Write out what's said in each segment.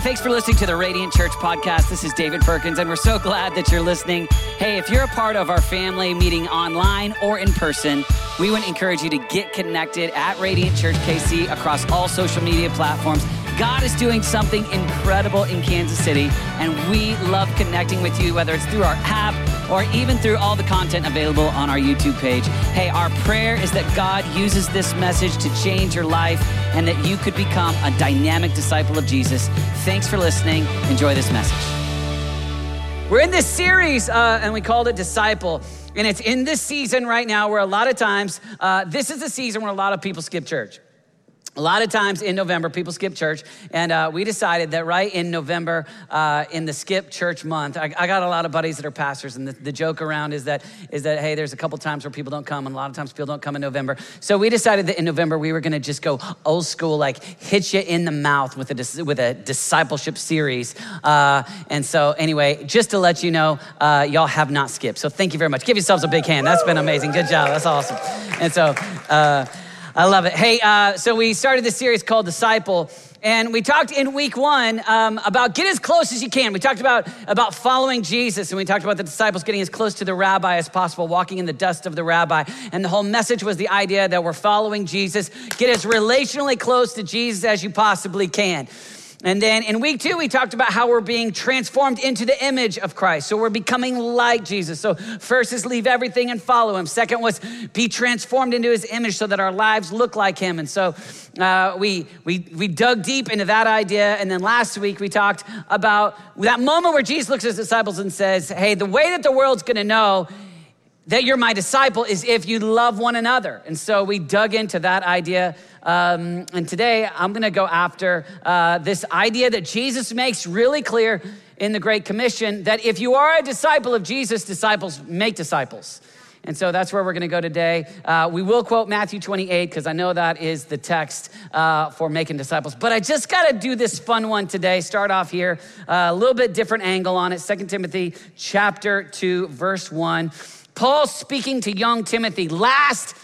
thanks for listening to the Radiant Church podcast. This is David Perkins, and we're so glad that you're listening. Hey, if you're a part of our family meeting online or in person, we would encourage you to get connected at Radiant Church KC across all social media platforms. God is doing something incredible in Kansas City, and we love connecting with you, whether it's through our app or even through all the content available on our YouTube page. Hey, our prayer is that God uses this message to change your life and that you could become a dynamic disciple of Jesus. Thanks for listening. Enjoy this message. We're in this series, uh, and we called it Disciple. And it's in this season right now where a lot of times, uh, this is the season where a lot of people skip church. A lot of times in November, people skip church, and uh, we decided that right in November, uh, in the skip church month, I, I, got a lot of buddies that are pastors, and the, the, joke around is that is that hey, there's a couple times where people don't come, and a lot of times people don't come in November. So we decided that in November we were going to just go old school, like hit you in the mouth with a with a discipleship series. Uh, and so anyway, just to let you know, uh, y'all have not skipped. So thank you very much. Give yourselves a big hand. That's been amazing. Good job. That's awesome. And so. I love it. Hey, uh, so we started this series called Disciple. And we talked in week one um, about get as close as you can. We talked about, about following Jesus, and we talked about the disciples getting as close to the rabbi as possible, walking in the dust of the rabbi. And the whole message was the idea that we're following Jesus. Get as relationally close to Jesus as you possibly can. And then in week two, we talked about how we're being transformed into the image of Christ. So we're becoming like Jesus. So first is leave everything and follow him. Second was be transformed into his image so that our lives look like him. And so uh, we, we, we dug deep into that idea. And then last week, we talked about that moment where Jesus looks at his disciples and says, Hey, the way that the world's gonna know that you're my disciple is if you love one another. And so we dug into that idea. Um, and today I'm going to go after uh, this idea that Jesus makes really clear in the Great Commission that if you are a disciple of Jesus, disciples make disciples. And so that's where we're going to go today. Uh, we will quote Matthew 28 because I know that is the text uh, for making disciples. But I just got to do this fun one today. Start off here, uh, a little bit different angle on it. Second Timothy chapter 2, verse 1. Paul speaking to young Timothy, last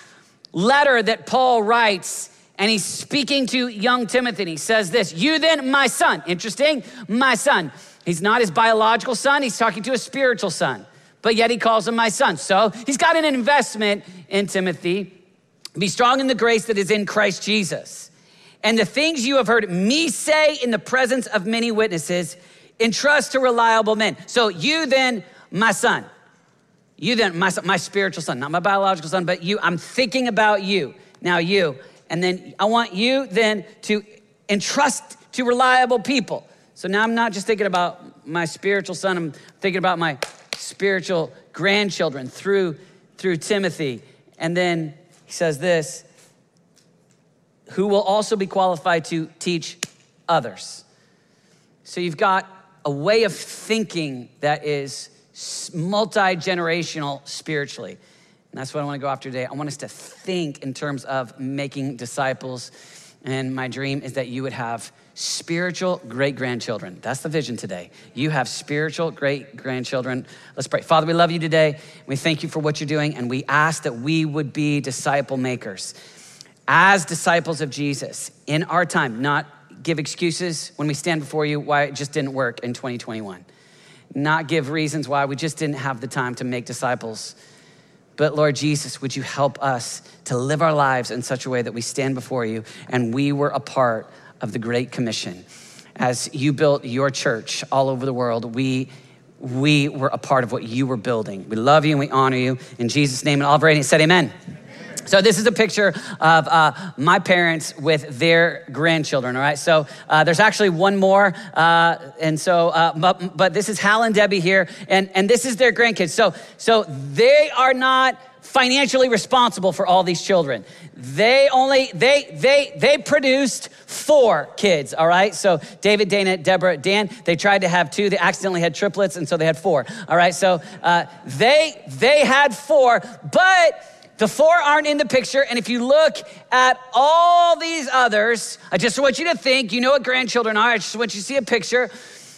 letter that Paul writes, and he's speaking to young Timothy. And he says this You then, my son, interesting, my son. He's not his biological son, he's talking to a spiritual son, but yet he calls him my son. So he's got an investment in Timothy. Be strong in the grace that is in Christ Jesus. And the things you have heard me say in the presence of many witnesses, entrust to reliable men. So you then, my son. You then, my, my spiritual son, not my biological son, but you, I'm thinking about you. Now, you. And then I want you then to entrust to reliable people. So now I'm not just thinking about my spiritual son, I'm thinking about my spiritual grandchildren through, through Timothy. And then he says this who will also be qualified to teach others. So you've got a way of thinking that is multi generational spiritually. And that's what I want to go after today. I want us to think in terms of making disciples. And my dream is that you would have spiritual great grandchildren. That's the vision today. You have spiritual great grandchildren. Let's pray. Father, we love you today. We thank you for what you're doing, and we ask that we would be disciple makers. As disciples of Jesus in our time, not give excuses when we stand before you why it just didn't work in 2021 not give reasons why we just didn't have the time to make disciples. But Lord Jesus, would you help us to live our lives in such a way that we stand before you and we were a part of the Great Commission. As you built your church all over the world, we we were a part of what you were building. We love you and we honor you. In Jesus' name, and all of our said amen. So this is a picture of uh, my parents with their grandchildren. All right. So uh, there's actually one more, uh, and so uh, but, but this is Hal and Debbie here, and and this is their grandkids. So so they are not financially responsible for all these children. They only they they they produced four kids, all right? So David, Dana, Deborah, Dan, they tried to have two. They accidentally had triplets and so they had four. All right? So uh, they they had four, but the four aren't in the picture. And if you look at all these others, I just want you to think, you know what grandchildren are. I just want you to see a picture.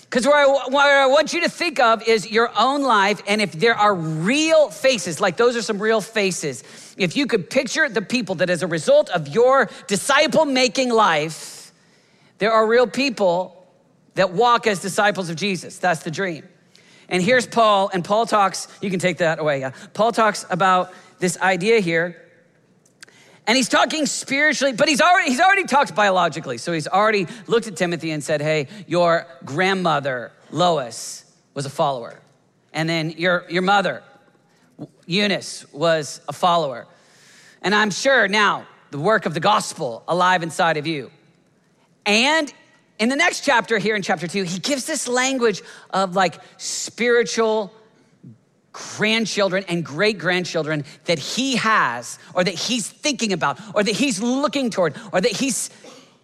Because where I, where I want you to think of is your own life. And if there are real faces, like those are some real faces, if you could picture the people that as a result of your disciple making life, there are real people that walk as disciples of Jesus. That's the dream. And here's Paul, and Paul talks, you can take that away. Yeah. Paul talks about this idea here. And he's talking spiritually, but he's already, he's already talked biologically. So he's already looked at Timothy and said, Hey, your grandmother, Lois, was a follower. And then your, your mother, Eunice, was a follower. And I'm sure now the work of the gospel alive inside of you. And in the next chapter, here in chapter two, he gives this language of like spiritual grandchildren and great grandchildren that he has, or that he's thinking about, or that he's looking toward, or that he's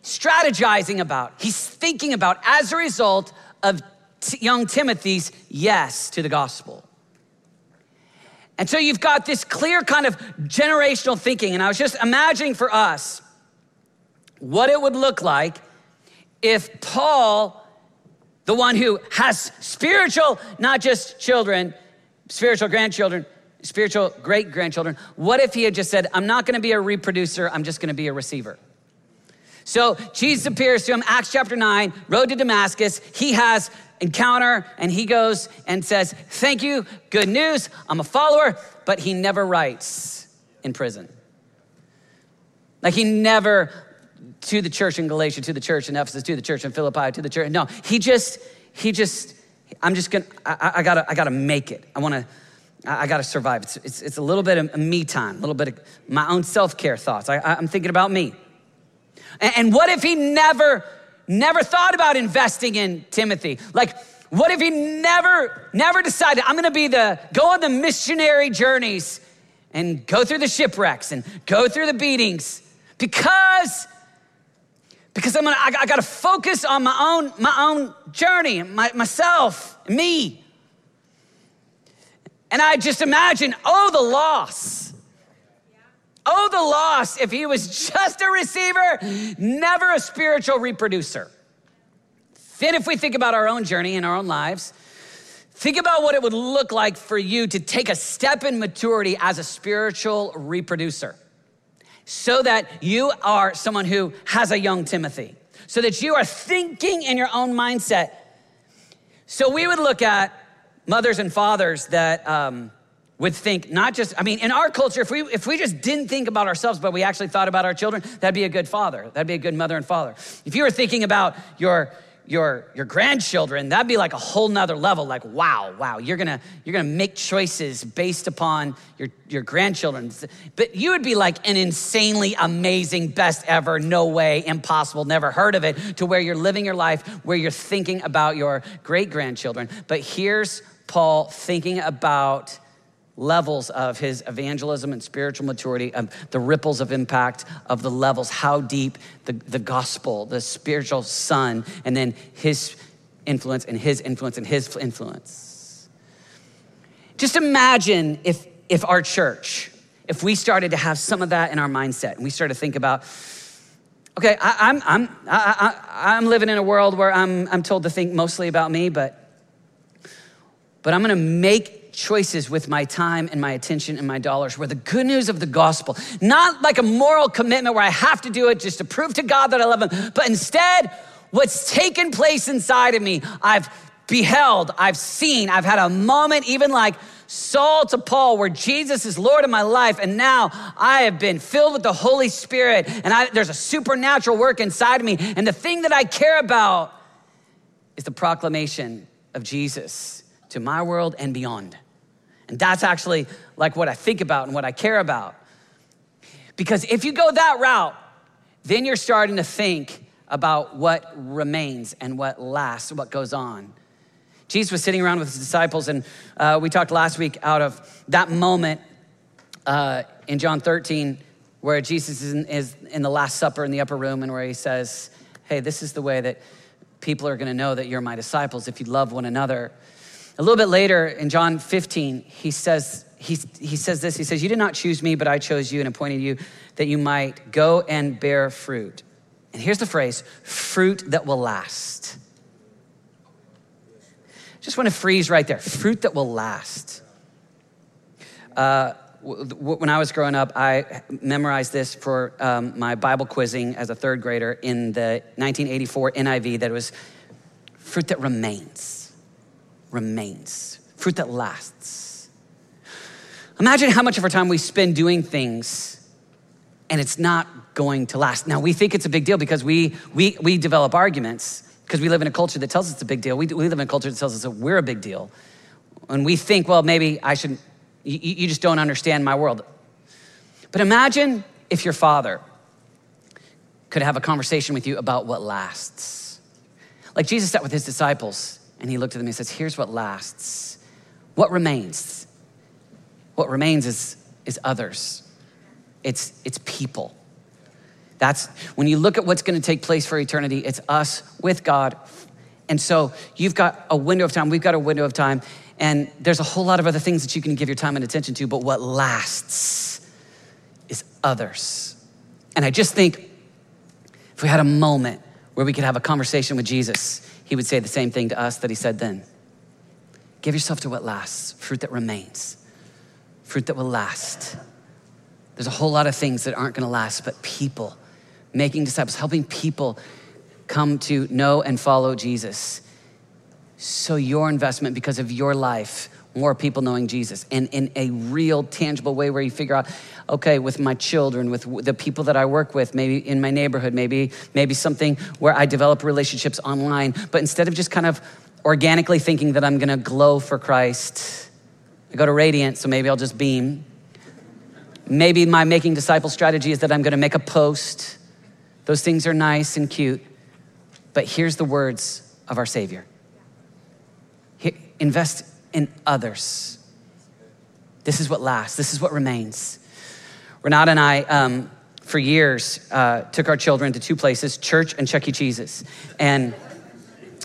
strategizing about. He's thinking about as a result of t- young Timothy's yes to the gospel. And so you've got this clear kind of generational thinking. And I was just imagining for us what it would look like if Paul, the one who has spiritual, not just children, spiritual grandchildren, spiritual great grandchildren, what if he had just said, I'm not gonna be a reproducer, I'm just gonna be a receiver? So Jesus appears to him, Acts chapter 9, road to Damascus. He has encounter and he goes and says, Thank you, good news, I'm a follower, but he never writes in prison. Like he never to the church in Galatia, to the church in Ephesus, to the church in Philippi, to the church. No, he just, he just, I'm just gonna, I, I gotta, I gotta make it. I wanna, I, gotta survive. It's, it's, it's, a little bit of me time, a little bit of my own self care thoughts. I, I'm thinking about me. And, and what if he never, never thought about investing in Timothy? Like, what if he never, never decided, I'm gonna be the, go on the missionary journeys and go through the shipwrecks and go through the beatings because because I'm gonna, I, I gotta focus on my own, my own journey, my, myself, me. And I just imagine, oh, the loss. Oh, the loss if he was just a receiver, never a spiritual reproducer. Then, if we think about our own journey in our own lives, think about what it would look like for you to take a step in maturity as a spiritual reproducer so that you are someone who has a young Timothy, so that you are thinking in your own mindset. So we would look at mothers and fathers that um, would think not just, I mean, in our culture, if we, if we just didn't think about ourselves, but we actually thought about our children, that'd be a good father. That'd be a good mother and father. If you were thinking about your, your your grandchildren that'd be like a whole nother level. Like wow wow you're gonna you're gonna make choices based upon your your grandchildren. But you would be like an insanely amazing best ever no way impossible never heard of it to where you're living your life where you're thinking about your great grandchildren but here's paul thinking about levels of his evangelism and spiritual maturity, of the ripples of impact of the levels, how deep the, the gospel, the spiritual son, and then his influence and his influence and his influence. Just imagine if, if our church, if we started to have some of that in our mindset and we started to think about, okay, I, am I'm, I'm, I, I, I'm living in a world where I'm, I'm told to think mostly about me, but, but I'm gonna make choices with my time and my attention and my dollars where the good news of the gospel, not like a moral commitment where I have to do it just to prove to God that I love Him, but instead, what's taken place inside of me, I've beheld, I've seen, I've had a moment, even like Saul to Paul, where Jesus is Lord of my life, and now I have been filled with the Holy Spirit, and I, there's a supernatural work inside of me. And the thing that I care about is the proclamation of Jesus to my world and beyond. And that's actually like what I think about and what I care about. Because if you go that route, then you're starting to think about what remains and what lasts, what goes on. Jesus was sitting around with his disciples, and uh, we talked last week out of that moment uh, in John 13 where Jesus is in, is in the Last Supper in the upper room and where he says, Hey, this is the way that people are gonna know that you're my disciples if you love one another. A little bit later in John 15, he says, he, he says this He says, You did not choose me, but I chose you and appointed you that you might go and bear fruit. And here's the phrase fruit that will last. Just want to freeze right there fruit that will last. Uh, when I was growing up, I memorized this for um, my Bible quizzing as a third grader in the 1984 NIV that was fruit that remains, remains, fruit that lasts. Imagine how much of our time we spend doing things and it's not going to last. Now, we think it's a big deal because we, we, we develop arguments because we live in a culture that tells us it's a big deal. We, we live in a culture that tells us that we're a big deal. And we think, well, maybe I should, you, you just don't understand my world. But imagine if your father could have a conversation with you about what lasts. Like Jesus sat with his disciples and he looked at them and he says, Here's what lasts. What remains? What remains is, is others it's, it's people. That's when you look at what's going to take place for eternity, it's us with God. And so you've got a window of time, we've got a window of time, and there's a whole lot of other things that you can give your time and attention to, but what lasts is others. And I just think if we had a moment where we could have a conversation with Jesus, he would say the same thing to us that he said then. Give yourself to what lasts, fruit that remains, fruit that will last. There's a whole lot of things that aren't gonna last, but people, making disciples, helping people come to know and follow Jesus. So, your investment, because of your life, more people knowing Jesus, and in a real, tangible way where you figure out, okay, with my children, with the people that I work with, maybe in my neighborhood, maybe, maybe something where I develop relationships online, but instead of just kind of organically thinking that I'm gonna glow for Christ, I go to Radiant, so maybe I'll just beam. Maybe my making disciple strategy is that I'm gonna make a post. Those things are nice and cute. But here's the words of our Savior invest in others. This is what lasts, this is what remains. Renata and I, um, for years, uh, took our children to two places church and Chuck E. Cheese's. And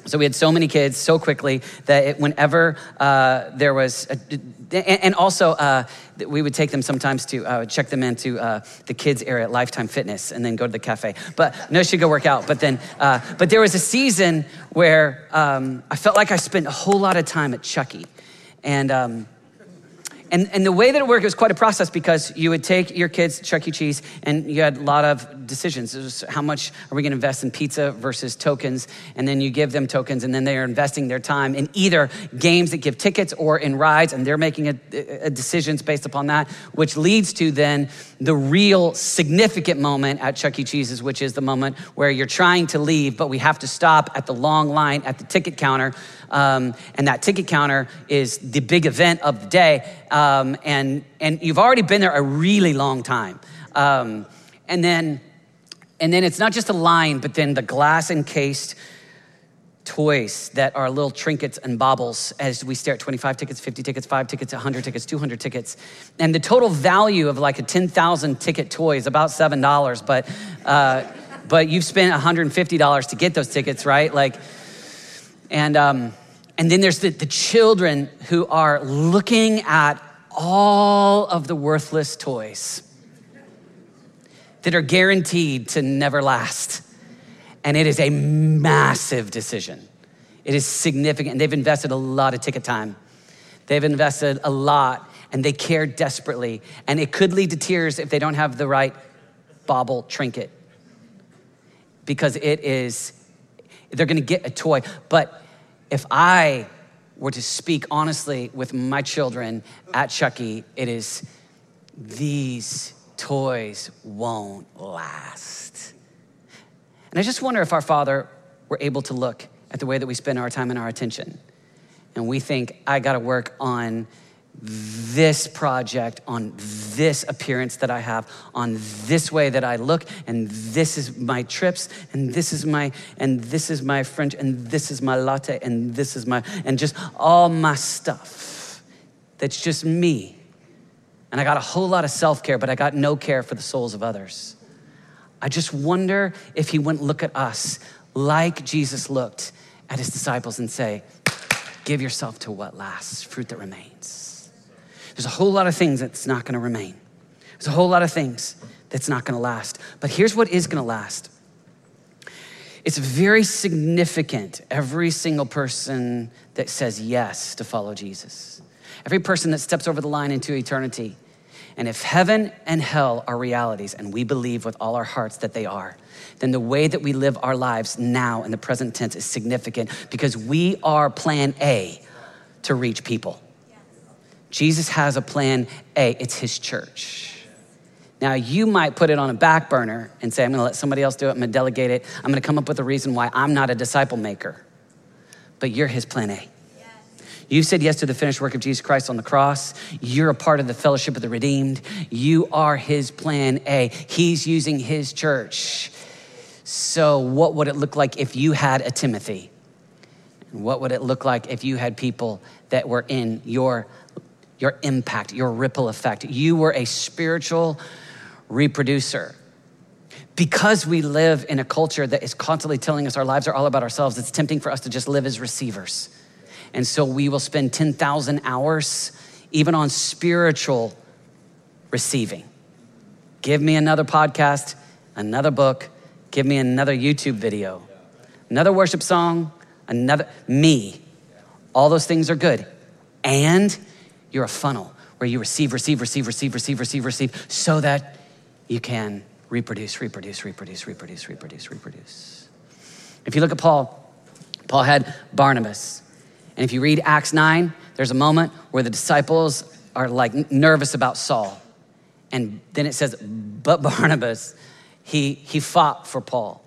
so we had so many kids so quickly that it, whenever uh, there was, a, and also uh, we would take them sometimes to uh, check them into uh, the kids area at Lifetime Fitness and then go to the cafe. But no, she'd go work out. But then, uh, but there was a season where um, I felt like I spent a whole lot of time at Chucky, and. Um, and, and the way that it worked was quite a process because you would take your kids to Chuck E. Cheese and you had a lot of decisions. It was how much are we going to invest in pizza versus tokens? And then you give them tokens and then they are investing their time in either games that give tickets or in rides and they're making a, a decisions based upon that, which leads to then the real significant moment at Chuck E. Cheese's, which is the moment where you're trying to leave, but we have to stop at the long line at the ticket counter um, and that ticket counter is the big event of the day. Um, and, and you've already been there a really long time. Um, and then, and then it's not just a line, but then the glass encased toys that are little trinkets and baubles as we stare at 25 tickets, 50 tickets, 5 tickets, 100 tickets, 200 tickets. And the total value of like a 10,000 ticket toy is about $7, but, uh, but you've spent $150 to get those tickets, right? Like, and, um, and then there's the, the children who are looking at all of the worthless toys that are guaranteed to never last. And it is a massive decision. It is significant. They've invested a lot of ticket time. They've invested a lot and they care desperately. And it could lead to tears if they don't have the right bauble trinket because it is, they're gonna get a toy. But if I were to speak honestly with my children at Chucky, it is these toys won't last. And I just wonder if our Father were able to look at the way that we spend our time and our attention. And we think, I gotta work on this project, on this appearance that I have, on this way that I look, and this is my trips, and this is my, and this is my French, and this is my latte, and this is my, and just all my stuff. That's just me. And I got a whole lot of self care, but I got no care for the souls of others. I just wonder if he wouldn't look at us like Jesus looked at his disciples and say, Give yourself to what lasts, fruit that remains. There's a whole lot of things that's not gonna remain. There's a whole lot of things that's not gonna last. But here's what is gonna last it's very significant, every single person that says yes to follow Jesus, every person that steps over the line into eternity And if heaven and hell are realities, and we believe with all our hearts that they are, then the way that we live our lives now in the present tense is significant because we are plan A to reach people. Jesus has a plan A, it's his church. Now, you might put it on a back burner and say, I'm gonna let somebody else do it, I'm gonna delegate it, I'm gonna come up with a reason why I'm not a disciple maker. But you're his plan A. You said yes to the finished work of Jesus Christ on the cross. You're a part of the fellowship of the redeemed. You are his plan A. He's using his church. So, what would it look like if you had a Timothy? What would it look like if you had people that were in your, your impact, your ripple effect? You were a spiritual reproducer. Because we live in a culture that is constantly telling us our lives are all about ourselves, it's tempting for us to just live as receivers. And so we will spend 10,000 hours even on spiritual receiving. Give me another podcast, another book, give me another YouTube video, another worship song, another me. All those things are good. And you're a funnel where you receive, receive, receive, receive, receive, receive, receive, so that you can reproduce, reproduce, reproduce, reproduce, reproduce, reproduce. If you look at Paul, Paul had Barnabas. And if you read Acts 9, there's a moment where the disciples are like nervous about Saul. And then it says, but Barnabas, he, he fought for Paul.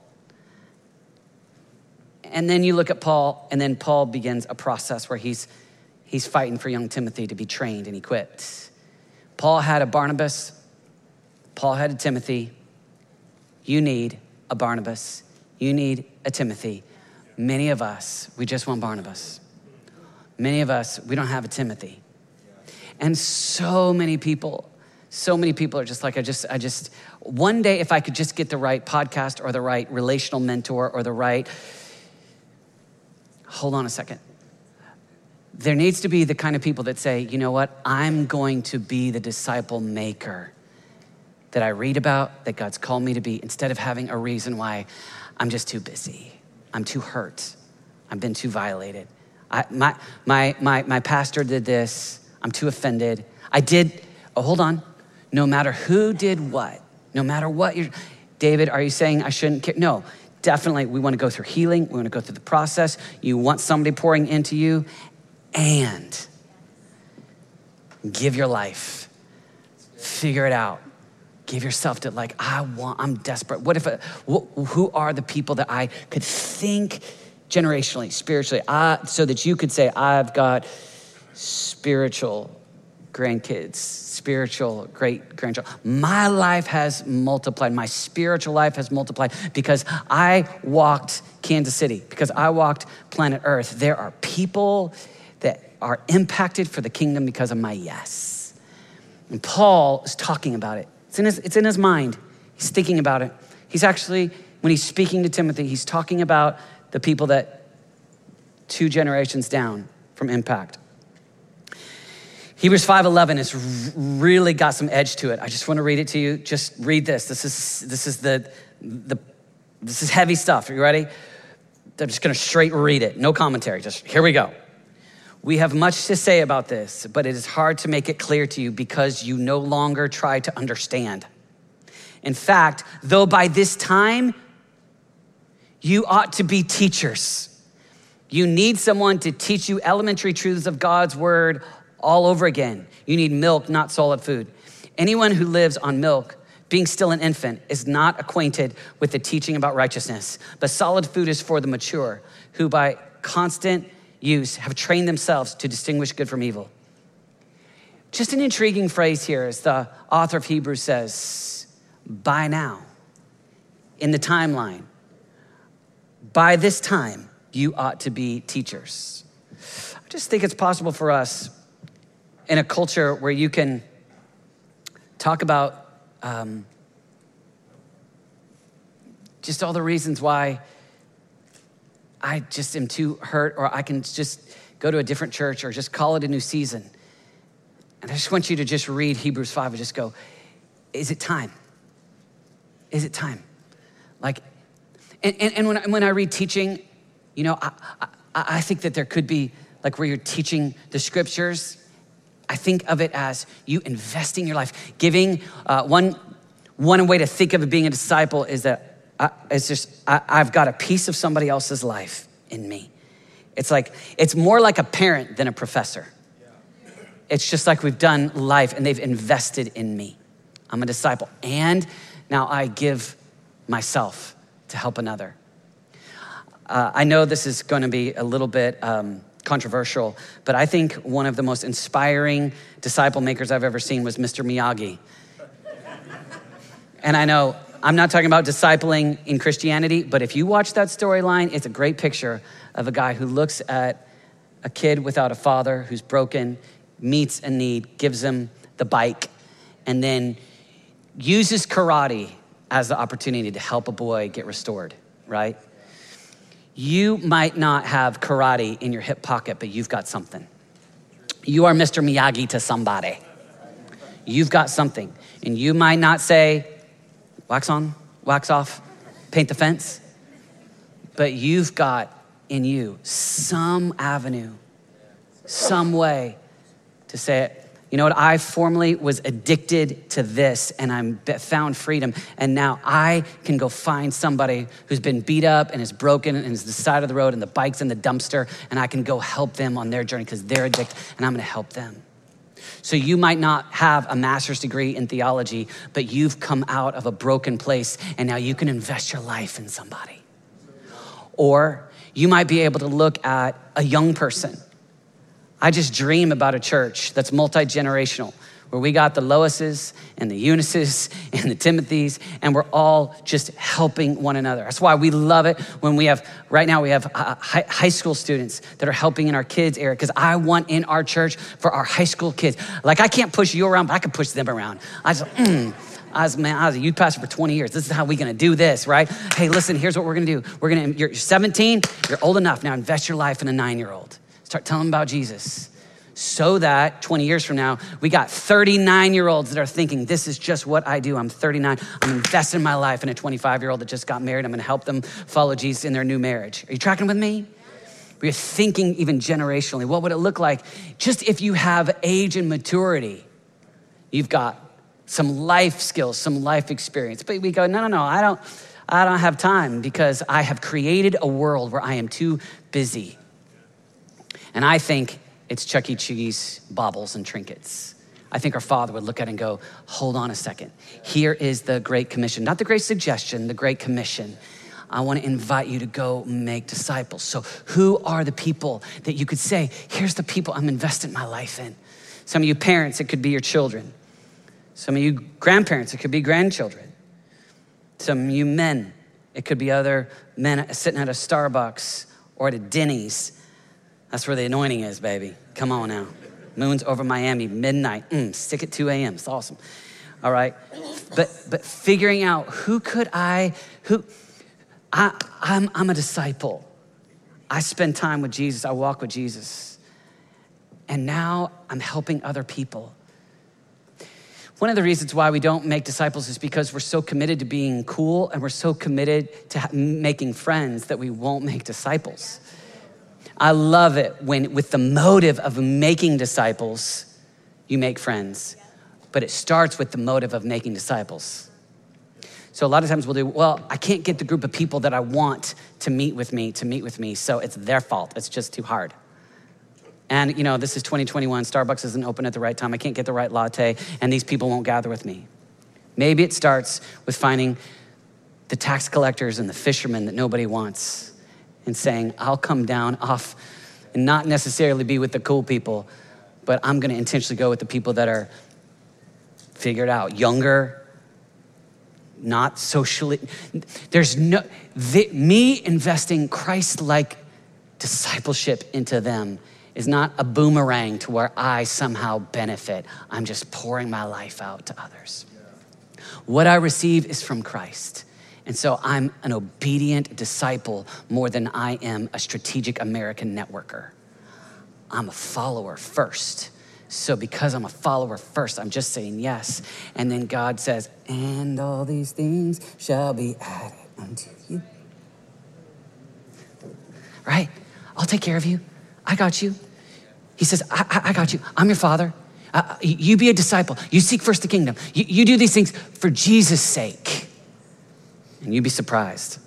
And then you look at Paul, and then Paul begins a process where he's, he's fighting for young Timothy to be trained and equipped. Paul had a Barnabas, Paul had a Timothy. You need a Barnabas, you need a Timothy. Many of us, we just want Barnabas. Many of us, we don't have a Timothy. And so many people, so many people are just like, I just, I just, one day if I could just get the right podcast or the right relational mentor or the right, hold on a second. There needs to be the kind of people that say, you know what, I'm going to be the disciple maker that I read about, that God's called me to be, instead of having a reason why I'm just too busy, I'm too hurt, I've been too violated. I, my, my, my, my pastor did this, I'm too offended. I did, oh, hold on. No matter who did what, no matter what you're, David, are you saying I shouldn't care? No, definitely. We want to go through healing, we want to go through the process. You want somebody pouring into you, and give your life, figure it out. Give yourself to like i want i'm desperate. What if uh, a, who are the people that i could think generationally spiritually? I, so that you could say i've got spiritual grandkids spiritual great grandchildren my life has multiplied. My spiritual life has multiplied because i walked kansas city because i walked planet earth. There are people are impacted for the kingdom because of my yes and paul is talking about it it's in his, it's in his mind. He's thinking about it. He's actually, when he's speaking to Timothy, he's talking about the people that two generations down from impact. Hebrews 5:11 has really got some edge to it. I just want to read it to you. Just read this. This is this is the the this is heavy stuff. Are you ready? I'm just going to straight read it. No commentary. Just here we go. We have much to say about this, but it is hard to make it clear to you because you no longer try to understand. In fact, though by this time you ought to be teachers, you need someone to teach you elementary truths of God's word all over again. You need milk, not solid food. Anyone who lives on milk, being still an infant, is not acquainted with the teaching about righteousness, but solid food is for the mature, who by constant use have trained themselves to distinguish good from evil. Just an intriguing phrase here, as the author of Hebrews says, by now, in the timeline, by this time, you ought to be teachers. I just think it's possible for us in a culture where you can talk about um, just all the reasons why I just am too hurt, or I can just go to a different church or just call it a new season. And I just want you to just read Hebrews 5 and just go, is it time? Is it time? Like, and, and, and when, I, when I read teaching, you know, I, I, I think that there could be like where you're teaching the scriptures. I think of it as you investing your life, giving. Uh, one, one way to think of it being a disciple is that I, it's just, I, I've got a piece of somebody else's life in me. It's like, it's more like a parent than a professor. It's just like we've done life and they've invested in me. I'm a disciple. And now I give myself to help another. Uh, I know this is going to be a little bit um, controversial, but I think one of the most inspiring disciple makers I've ever seen was Mr. Miyagi. and I know I'm not talking about discipling in Christianity, but if you watch that storyline, it's a great picture of a guy who looks at a kid without a father who's broken, meets a need, gives him the bike, and then uses karate as the opportunity to help a boy get restored, right? You might not have karate in your hip pocket, but you've got something. You are Mr. Miyagi to somebody. You've got something. And you might not say, wax on, wax off, paint the fence, but you've got in you some avenue, some way to say it you know what? I formerly was addicted to this and I'm found freedom. And now I can go find somebody who's been beat up and is broken and is the side of the road and the bike's in the dumpster. And I can go help them on their journey because they're addicted and I'm going to help them. So you might not have a master's degree in theology, but you've come out of a broken place and now you can invest your life in somebody. Or you might be able to look at a young person I just dream about a church that's multi generational, where we got the Loises and the Eunices and the Timothys, and we're all just helping one another. That's why we love it when we have, right now, we have uh, high school students that are helping in our kids' area, because I want in our church for our high school kids. Like, I can't push you around, but I can push them around. I just, mm. I was, man, I was a youth pastor for 20 years. This is how we're gonna do this, right? Hey, listen, here's what we're gonna do. We're gonna, you're 17, you're old enough, now invest your life in a nine year old. Start telling them about Jesus. So that 20 years from now, we got 39 year olds that are thinking, this is just what I do. I'm 39. I'm investing my life in a 25 year old that just got married. I'm gonna help them follow Jesus in their new marriage. Are you tracking with me? We're thinking even generationally. What would it look like just if you have age and maturity? You've got some life skills, some life experience. But we go, no, no, no, I don't, I don't have time because I have created a world where I am too busy and I think it's Chuck E. Cheese baubles and trinkets. I think our Father would look at it and go, hold on a second. Here is the Great Commission, not the Great Suggestion, the Great Commission. I want to invite you to go make disciples. So, who are the people that you could say, here's the people I'm investing my life in? Some of you parents, it could be your children. Some of you grandparents, it could be grandchildren. Some of you men, it could be other men sitting at a Starbucks or at a Denny's that's where the anointing is, baby. Come on now. Moons Over My Hammy, midnight. Mm, stick at 2 a.m. It's awesome. All right. But but figuring out who could I, who I, I'm, I'm a disciple. I spend time with Jesus. I walk with Jesus. And now I'm helping other people. One of the reasons why we don't make disciples is because we're so committed to being cool and we're so committed to making friends that we won't make disciples. I love it when, with the motive of making disciples, you make friends. But it starts with the motive of making disciples. So a lot of times we'll do, well, I can't get the group of people that I want to meet with me to meet with me, so it's their fault. It's just too hard. And you know, this is 2021, Starbucks isn't open at the right time, I can't get the right latte, and these people won't gather with me. Maybe it starts with finding the tax collectors and the fishermen that nobody wants and saying, I'll come down off and not necessarily be with the cool people, but I'm gonna intentionally go with the people that are figured out, younger, not socially. There's no, the, me investing Christ like discipleship into them is not a boomerang to where I somehow benefit. I'm just pouring my life out to others. What I receive is from Christ. And so I'm an obedient disciple more than I am a strategic American networker. I'm a follower first. So because I'm a follower first, I'm just saying yes. And then God says, and all these things shall be added unto you. Right? I'll take care of you. I got you. He says, I, I, I got you. I'm your father. Uh, you be a disciple. You seek first the kingdom. You, you do these things for Jesus' sake. And you'd be surprised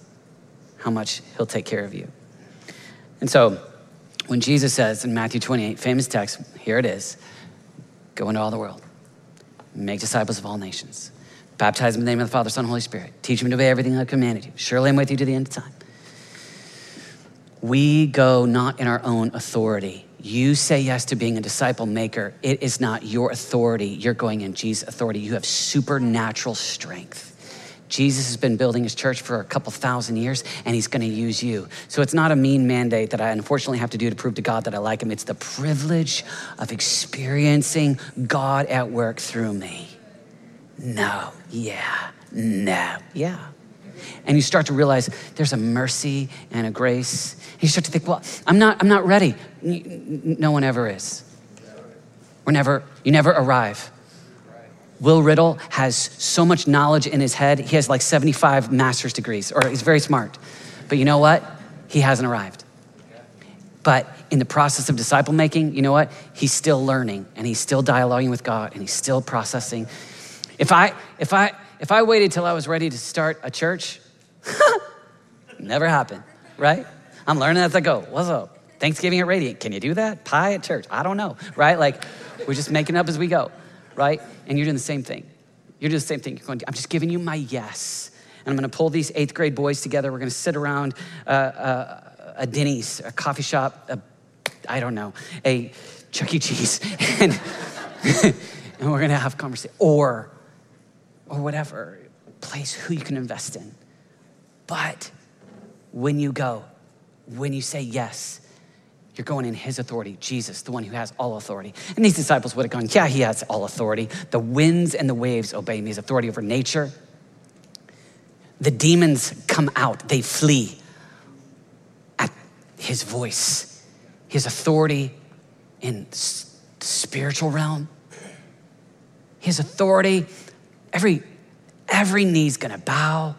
how much he'll take care of you. And so, when Jesus says in Matthew 28, famous text, here it is go into all the world, make disciples of all nations, baptize them in the name of the Father, Son, and Holy Spirit, teach them to obey everything I've commanded you. Surely I'm with you to the end of time. We go not in our own authority. You say yes to being a disciple maker. It is not your authority. You're going in Jesus' authority. You have supernatural strength. Jesus has been building his church for a couple thousand years and he's going to use you. So it's not a mean mandate that I unfortunately have to do to prove to God that I like him. It's the privilege of experiencing God at work through me. No, yeah, no, yeah. And you start to realize there's a mercy and a grace. You start to think, well, I'm not, I'm not ready. No one ever is. We're never, you never arrive. Will Riddle has so much knowledge in his head. He has like 75 master's degrees, or he's very smart. But you know what? He hasn't arrived. But in the process of disciple making, you know what? He's still learning and he's still dialoguing with God and he's still processing. If I if I if I waited till I was ready to start a church, never happened, right? I'm learning as I go. What's up? Thanksgiving at Radiant. Can you do that? Pie at church? I don't know, right? Like we're just making up as we go right? And you're doing the same thing. You're doing the same thing. You're going, I'm just giving you my yes. And I'm going to pull these eighth grade boys together. We're going to sit around uh, uh, a Denny's, a coffee shop, I don't know, a Chuck E. Cheese, and, and we're going to have conversation, or, or whatever place who you can invest in. But when you go, when you say yes, you're going in his authority, Jesus, the one who has all authority. And these disciples would have gone, Yeah, he has all authority. The winds and the waves obey me. His authority over nature. The demons come out, they flee at his voice, his authority in the spiritual realm. His authority, every every knee's gonna bow.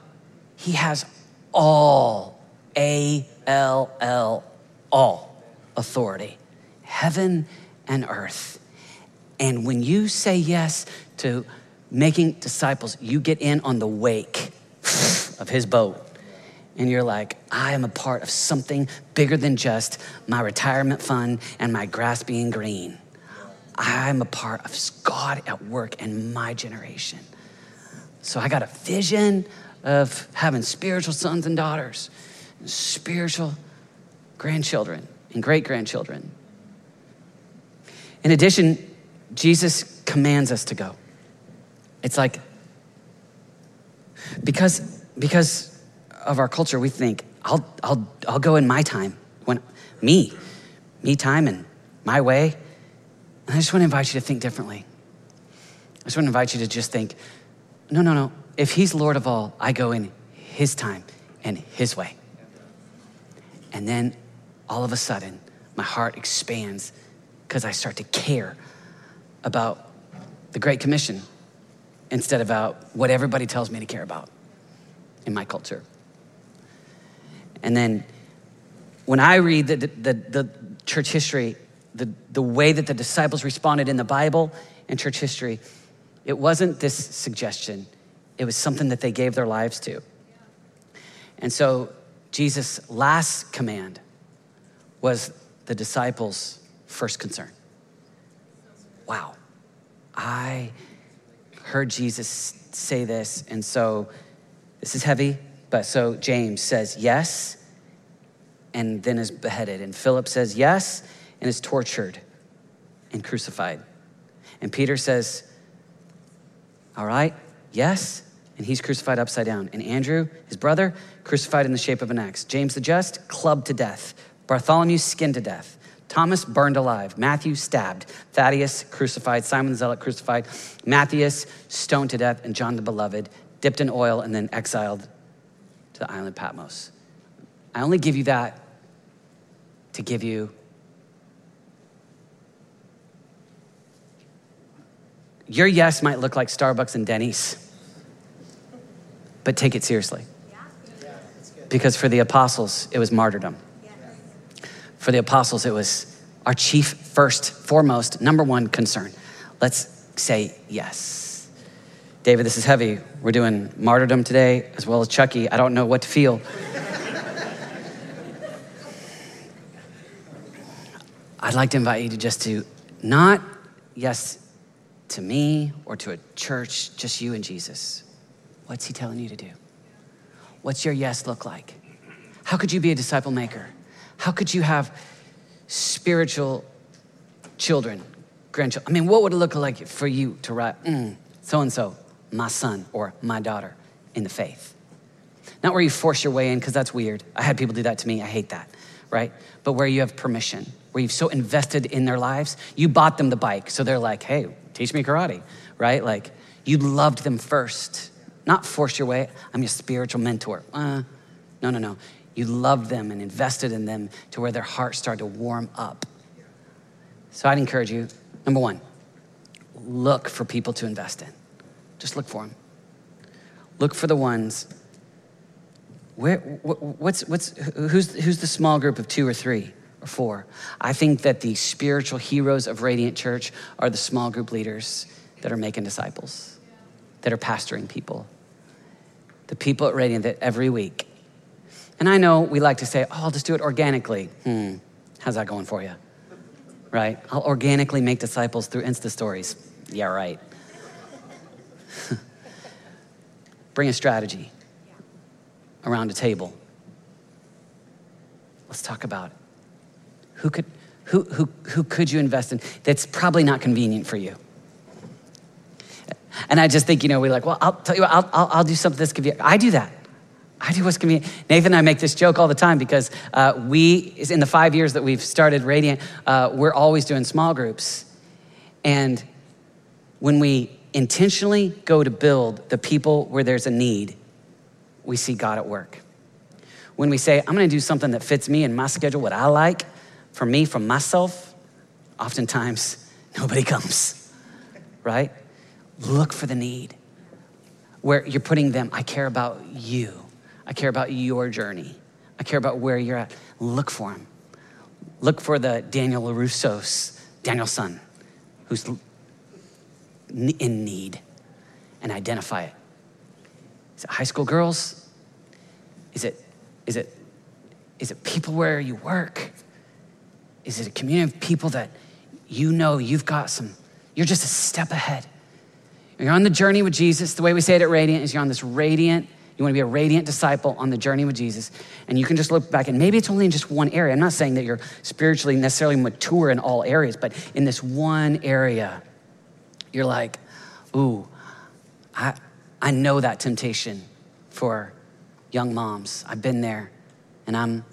He has all, A L L, all authority, heaven and earth. And when you say yes to making disciples, you get in on the wake of his boat. And you're like, I am a part of something bigger than just my retirement fund and my grass being green. I'm a part of God at work in my generation. So I got a vision of having spiritual sons and daughters, and spiritual grandchildren and great grandchildren. In addition, Jesus commands us to go. It's like, because, because of our culture, we think, I'll, I'll, I'll go in my time, when, me, me time and my way. And I just want to invite you to think differently. I just want to invite you to just think, no, no, no. If he's Lord of all, I go in his time and his way. And then all of a sudden, my heart expands because I start to care about the Great Commission instead of about what everybody tells me to care about in my culture. And then when I read the, the, the church history, the, the way that the disciples responded in the Bible and church history, it wasn't this suggestion, it was something that they gave their lives to. And so Jesus' last command was the disciples' first concern. Wow, I heard Jesus say this, and so this is heavy, but so James says yes and then is beheaded, and Philip says yes and is tortured and crucified. And Peter says, All right, yes, and he's crucified upside down. And Andrew, his brother, crucified in the shape of an X. James the just, clubbed to death. Bartholomew skinned to death. Thomas burned alive. Matthew stabbed. Thaddeus crucified. Simon the Zealot crucified. Matthias stoned to death. And John the Beloved dipped in oil and then exiled to the island Patmos. I only give you that to give you your yes might look like Starbucks and Denny's, but take it seriously. Because for the apostles, it was martyrdom. For the apostles, it was our chief, first, foremost, number one concern. Let's say yes. David, this is heavy. We're doing martyrdom today as well as Chucky. I don't know what to feel. I'd like to invite you to just to not yes to me or to a church, just you and Jesus. What's he telling you to do? What's your yes look like? How could you be a disciple maker? How could you have spiritual children, grandchildren? I mean, what would it look like for you to write, so and so, my son or my daughter in the faith? Not where you force your way in, because that's weird. I had people do that to me. I hate that, right? But where you have permission, where you've so invested in their lives, you bought them the bike. So they're like, hey, teach me karate, right? Like, you loved them first, not force your way. I'm your spiritual mentor. Uh, no, no, no. You loved them and invested in them to where their hearts started to warm up. So I'd encourage you number one, look for people to invest in. Just look for them. Look for the ones. Where, what's, what's, who's, who's the small group of two or three or four? I think that the spiritual heroes of Radiant Church are the small group leaders that are making disciples, that are pastoring people. The people at Radiant that every week and I know we like to say, oh, I'll just do it organically. Hmm, how's that going for you? Right? I'll organically make disciples through Insta stories. Yeah, right. Bring a strategy around a table. Let's talk about. Who could, who, who, who could you invest in that's probably not convenient for you? And I just think, you know, we're like, well, I'll tell you what, I'll, I'll, I'll do something that's convenient. I do that. I do what's convenient. Nathan and I make this joke all the time because uh, we, in the five years that we've started Radiant, uh, we're always doing small groups. And when we intentionally go to build the people where there's a need, we see God at work. When we say, I'm gonna do something that fits me and my schedule, what I like, for me, for myself, oftentimes nobody comes, right? Look for the need where you're putting them, I care about you. I care about your journey. I care about where you're at. Look for him. Look for the Daniel LaRusso's, Daniel-san, who's in need, and identify it. Is it high school girls? Is it, is it, is it people where you work? Is it a community of people that you know you've got some, you're just a step ahead? You're on the journey with Jesus. The way we say it at Radiant is you're on this radiant you want to be a radiant disciple on the journey with Jesus. And you can just look back, and maybe it's only in just one area. I'm not saying that you're spiritually necessarily mature in all areas, but in this one area, you're like, ooh, I, I know that temptation for young moms. I've been there, and I'm,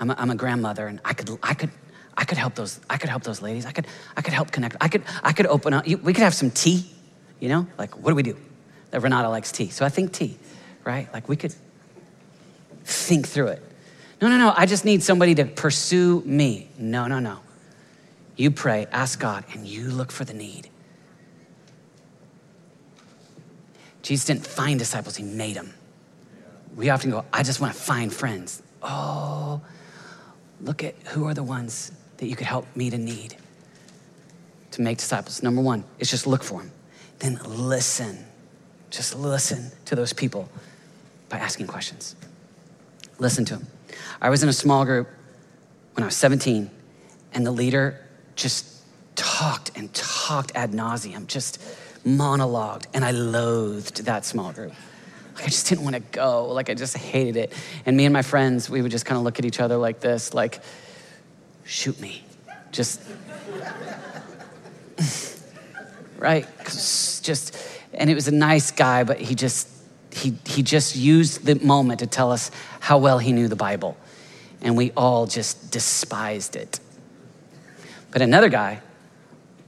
I'm a, I'm a grandmother, and I could, I could, I could help those. I could help those ladies. I could, I could help connect. I could, I could open up. We could have some tea. You know, like what do we do? That Renata likes tea. So I think tea, right? Like we could think through it. No, no, no. I just need somebody to pursue me. No, no, no. You pray, ask God, and you look for the need. Jesus didn't find disciples, he made them. We often go, I just want to find friends. Oh, look at who are the ones that you could help meet a need to make disciples. Number one is just look for them. Then listen. Just listen to those people by asking questions. Listen to them. I was in a small group when I was 17, and the leader just talked and talked ad nauseum, just monologued, and I loathed that small group. Like I just didn't want to go. Like I just hated it. And me and my friends, we would just kind of look at each other like this, like, shoot me. Just right? Just and it was a nice guy, but he just he he just used the moment to tell us how well he knew the Bible. And we all just despised it. But another guy,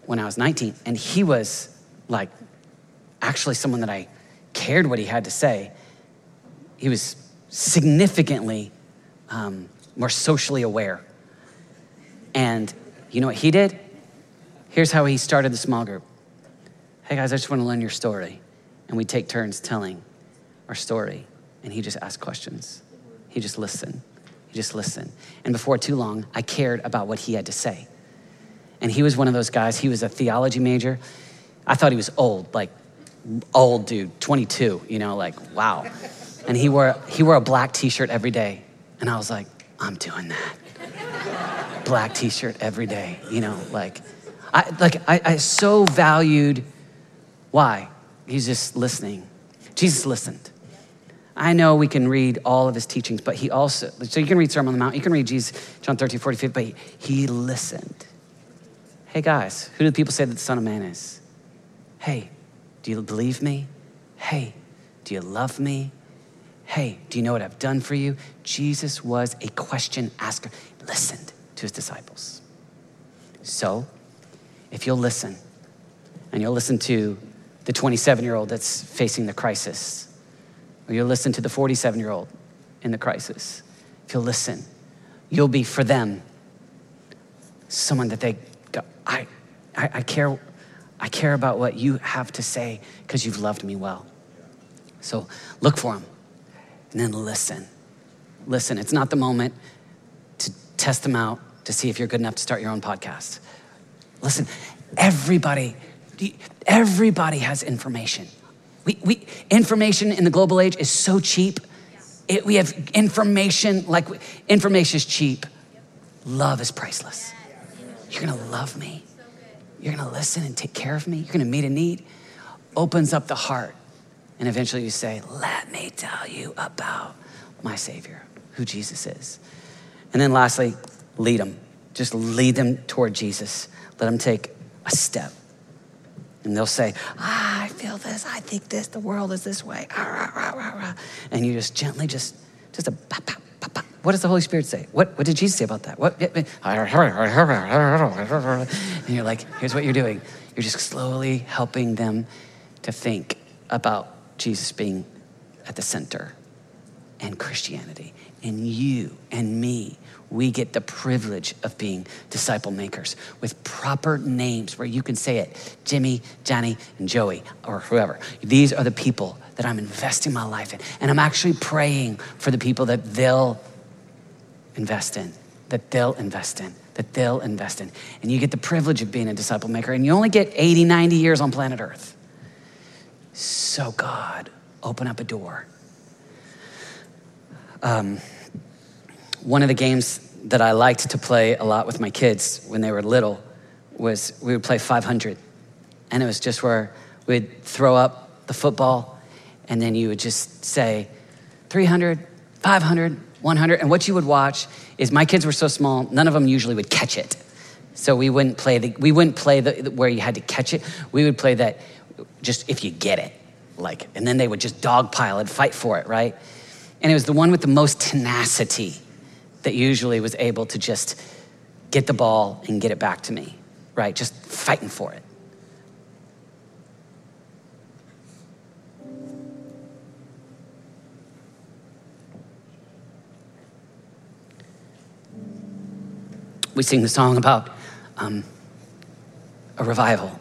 when I was 19, and he was like actually someone that I cared what he had to say. He was significantly um, more socially aware. And you know what he did? Here's how he started the small group hey guys, I just want to learn your story. And we take turns telling our story. And he just asked questions. He just listened. He just listened. And before too long, I cared about what he had to say. And he was one of those guys, he was a theology major. I thought he was old, like old dude, 22, you know, like wow. And he wore, he wore a black t shirt every day. And I was like, I'm doing that. black t shirt every day, you know, like, I, like I, I so valued why? He's just listening. Jesus listened. I know we can read all of his teachings, but he also, so you can read Sermon on the Mount, you can read Jesus, John 13, 45, but he, he listened. Hey guys, who do people say that the Son of Man is? Hey, do you believe me? Hey, do you love me? Hey, do you know what I've done for you? Jesus was a question asker, listened to his disciples. So, if you'll listen, and you'll listen to the 27 year old that's facing the crisis, or you'll listen to the 47 year old in the crisis, if you'll listen, you'll be for them someone that they go, I, I, I care, I care about what you have to say because you've loved me well. So look for them and then listen. Listen, it's not the moment to test them out to see if you're good enough to start your own podcast. Listen, everybody, everybody has information. We, we, information in the global age is so cheap. It, we have information, like information is cheap. Love is priceless. You're gonna love me. You're gonna listen and take care of me. You're gonna meet a need. Opens up the heart. And eventually you say, Let me tell you about my Savior, who Jesus is. And then lastly, lead them. Just lead them toward Jesus. Let them take a step. And they'll say, ah, I feel this, I think this, the world is this way. And you just gently just, just a pop, pop, pop, pop. What does the Holy Spirit say? What, what did Jesus say about that? What? And you're like, here's what you're doing. You're just slowly helping them to think about Jesus being at the center and Christianity and you and me we get the privilege of being disciple makers with proper names where you can say it Jimmy, Johnny, and Joey, or whoever. These are the people that I'm investing my life in. And I'm actually praying for the people that they'll invest in, that they'll invest in, that they'll invest in. And you get the privilege of being a disciple maker, and you only get 80, 90 years on planet Earth. So, God, open up a door. Um, one of the games that I liked to play a lot with my kids when they were little was we would play 500. And it was just where we'd throw up the football and then you would just say 300, 500, 100. And what you would watch is my kids were so small, none of them usually would catch it. So we wouldn't play the, we wouldn't play the, where you had to catch it. We would play that just if you get it, like, and then they would just dogpile and fight for it, right? And it was the one with the most tenacity that usually was able to just get the ball and get it back to me, right? Just fighting for it. We sing the song about um, a revival.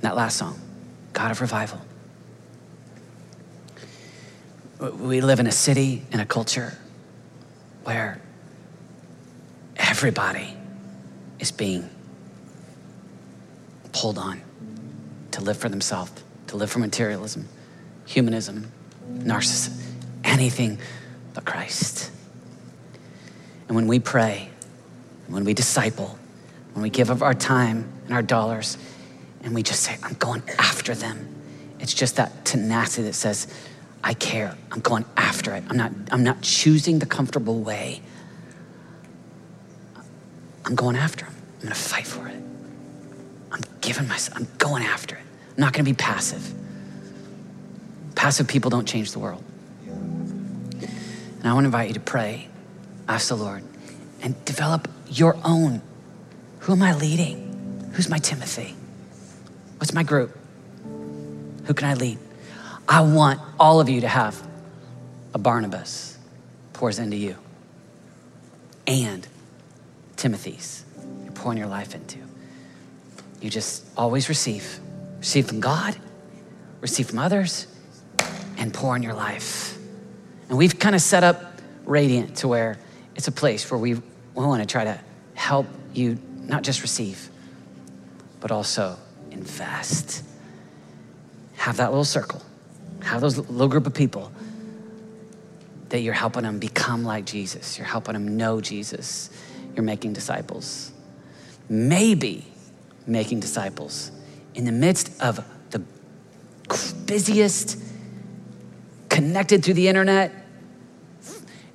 That last song, God of revival. We live in a city in a culture where everybody is being pulled on to live for themselves, to live for materialism, humanism, narcissism, anything but Christ. And when we pray, when we disciple, when we give of our time and our dollars, and we just say, I'm going after them, it's just that tenacity that says, I care. I'm going after it. I'm not, I'm not choosing the comfortable way. I'm going after him. I'm going to fight for it. I'm giving myself, I'm going after it. I'm not going to be passive. Passive people don't change the world. And I want to invite you to pray, ask the Lord, and develop your own. Who am I leading? Who's my Timothy? What's my group? Who can I lead? I want all of you to have a Barnabas pours into you and Timothy's you're pouring your life into. You just always receive. Receive from God, receive from others, and pour in your life. And we've kind of set up Radiant to where it's a place where we, we want to try to help you not just receive, but also invest. Have that little circle, have those little group of people that you're helping them become like Jesus. You're helping them know Jesus. You're making disciples. Maybe making disciples in the midst of the busiest, connected through the internet.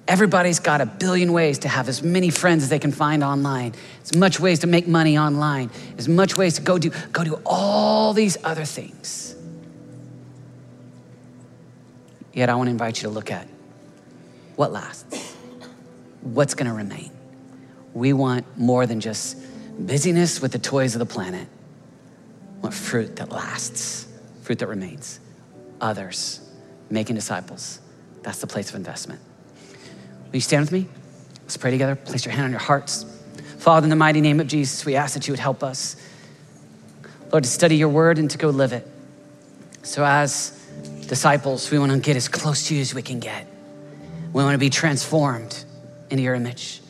Everybody's got a billion ways to have as many friends as they can find online, as much ways to make money online, as much ways to go do, go do all these other things. Yet I want to invite you to look at what lasts, what's going to remain. We want more than just busyness with the toys of the planet. We want fruit that lasts, fruit that remains. Others, making disciples. That's the place of investment. Will you stand with me? Let's pray together. Place your hand on your hearts. Father, in the mighty name of Jesus, we ask that you would help us, Lord, to study your word and to go live it. So, as disciples, we want to get as close to you as we can get. We want to be transformed into your image.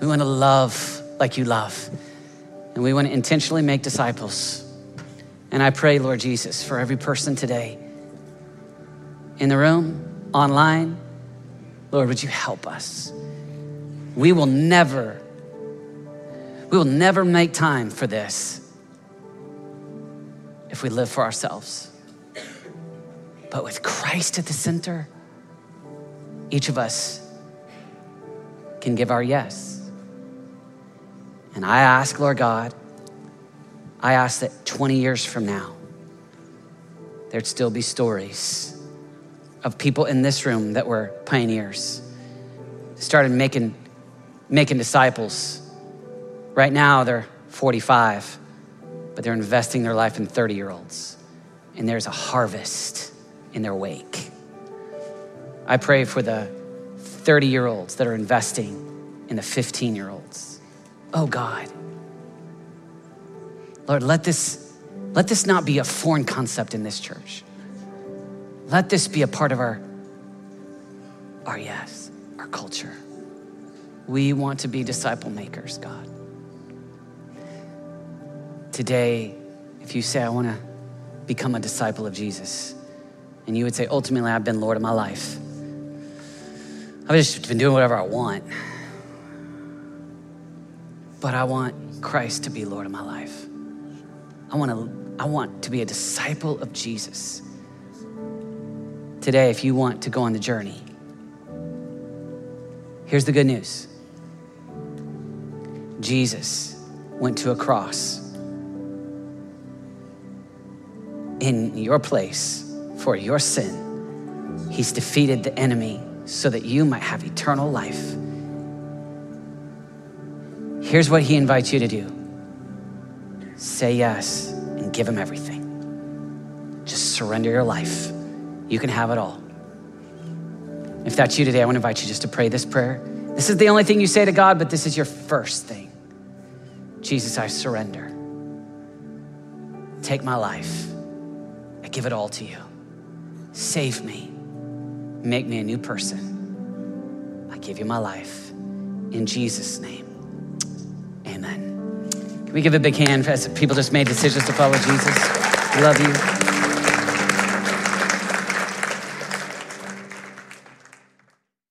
We want to love like you love. And we want to intentionally make disciples. And I pray, Lord Jesus, for every person today in the room, online, Lord, would you help us? We will never, we will never make time for this if we live for ourselves. But with Christ at the center, each of us can give our yes. And I ask, Lord God, I ask that 20 years from now, there'd still be stories of people in this room that were pioneers, started making, making disciples. Right now, they're 45, but they're investing their life in 30 year olds. And there's a harvest in their wake. I pray for the 30 year olds that are investing in the 15 year olds. Oh God. Lord, let this, let this not be a foreign concept in this church. Let this be a part of our, our yes, our culture. We want to be disciple makers, God. Today, if you say, I want to become a disciple of Jesus, and you would say, ultimately, I've been Lord of my life. I've just been doing whatever I want. But I want Christ to be Lord of my life. I want to, I want to be a disciple of Jesus. Today, if you want to go on the journey, here's the good news Jesus went to a cross in your place for your sin. He's defeated the enemy so that you might have eternal life. Here's what he invites you to do say yes and give him everything. Just surrender your life. You can have it all. If that's you today, I want to invite you just to pray this prayer. This is the only thing you say to God, but this is your first thing. Jesus, I surrender. Take my life. I give it all to you. Save me. Make me a new person. I give you my life. In Jesus' name, amen. Can we give a big hand as people just made decisions to follow Jesus? Love you.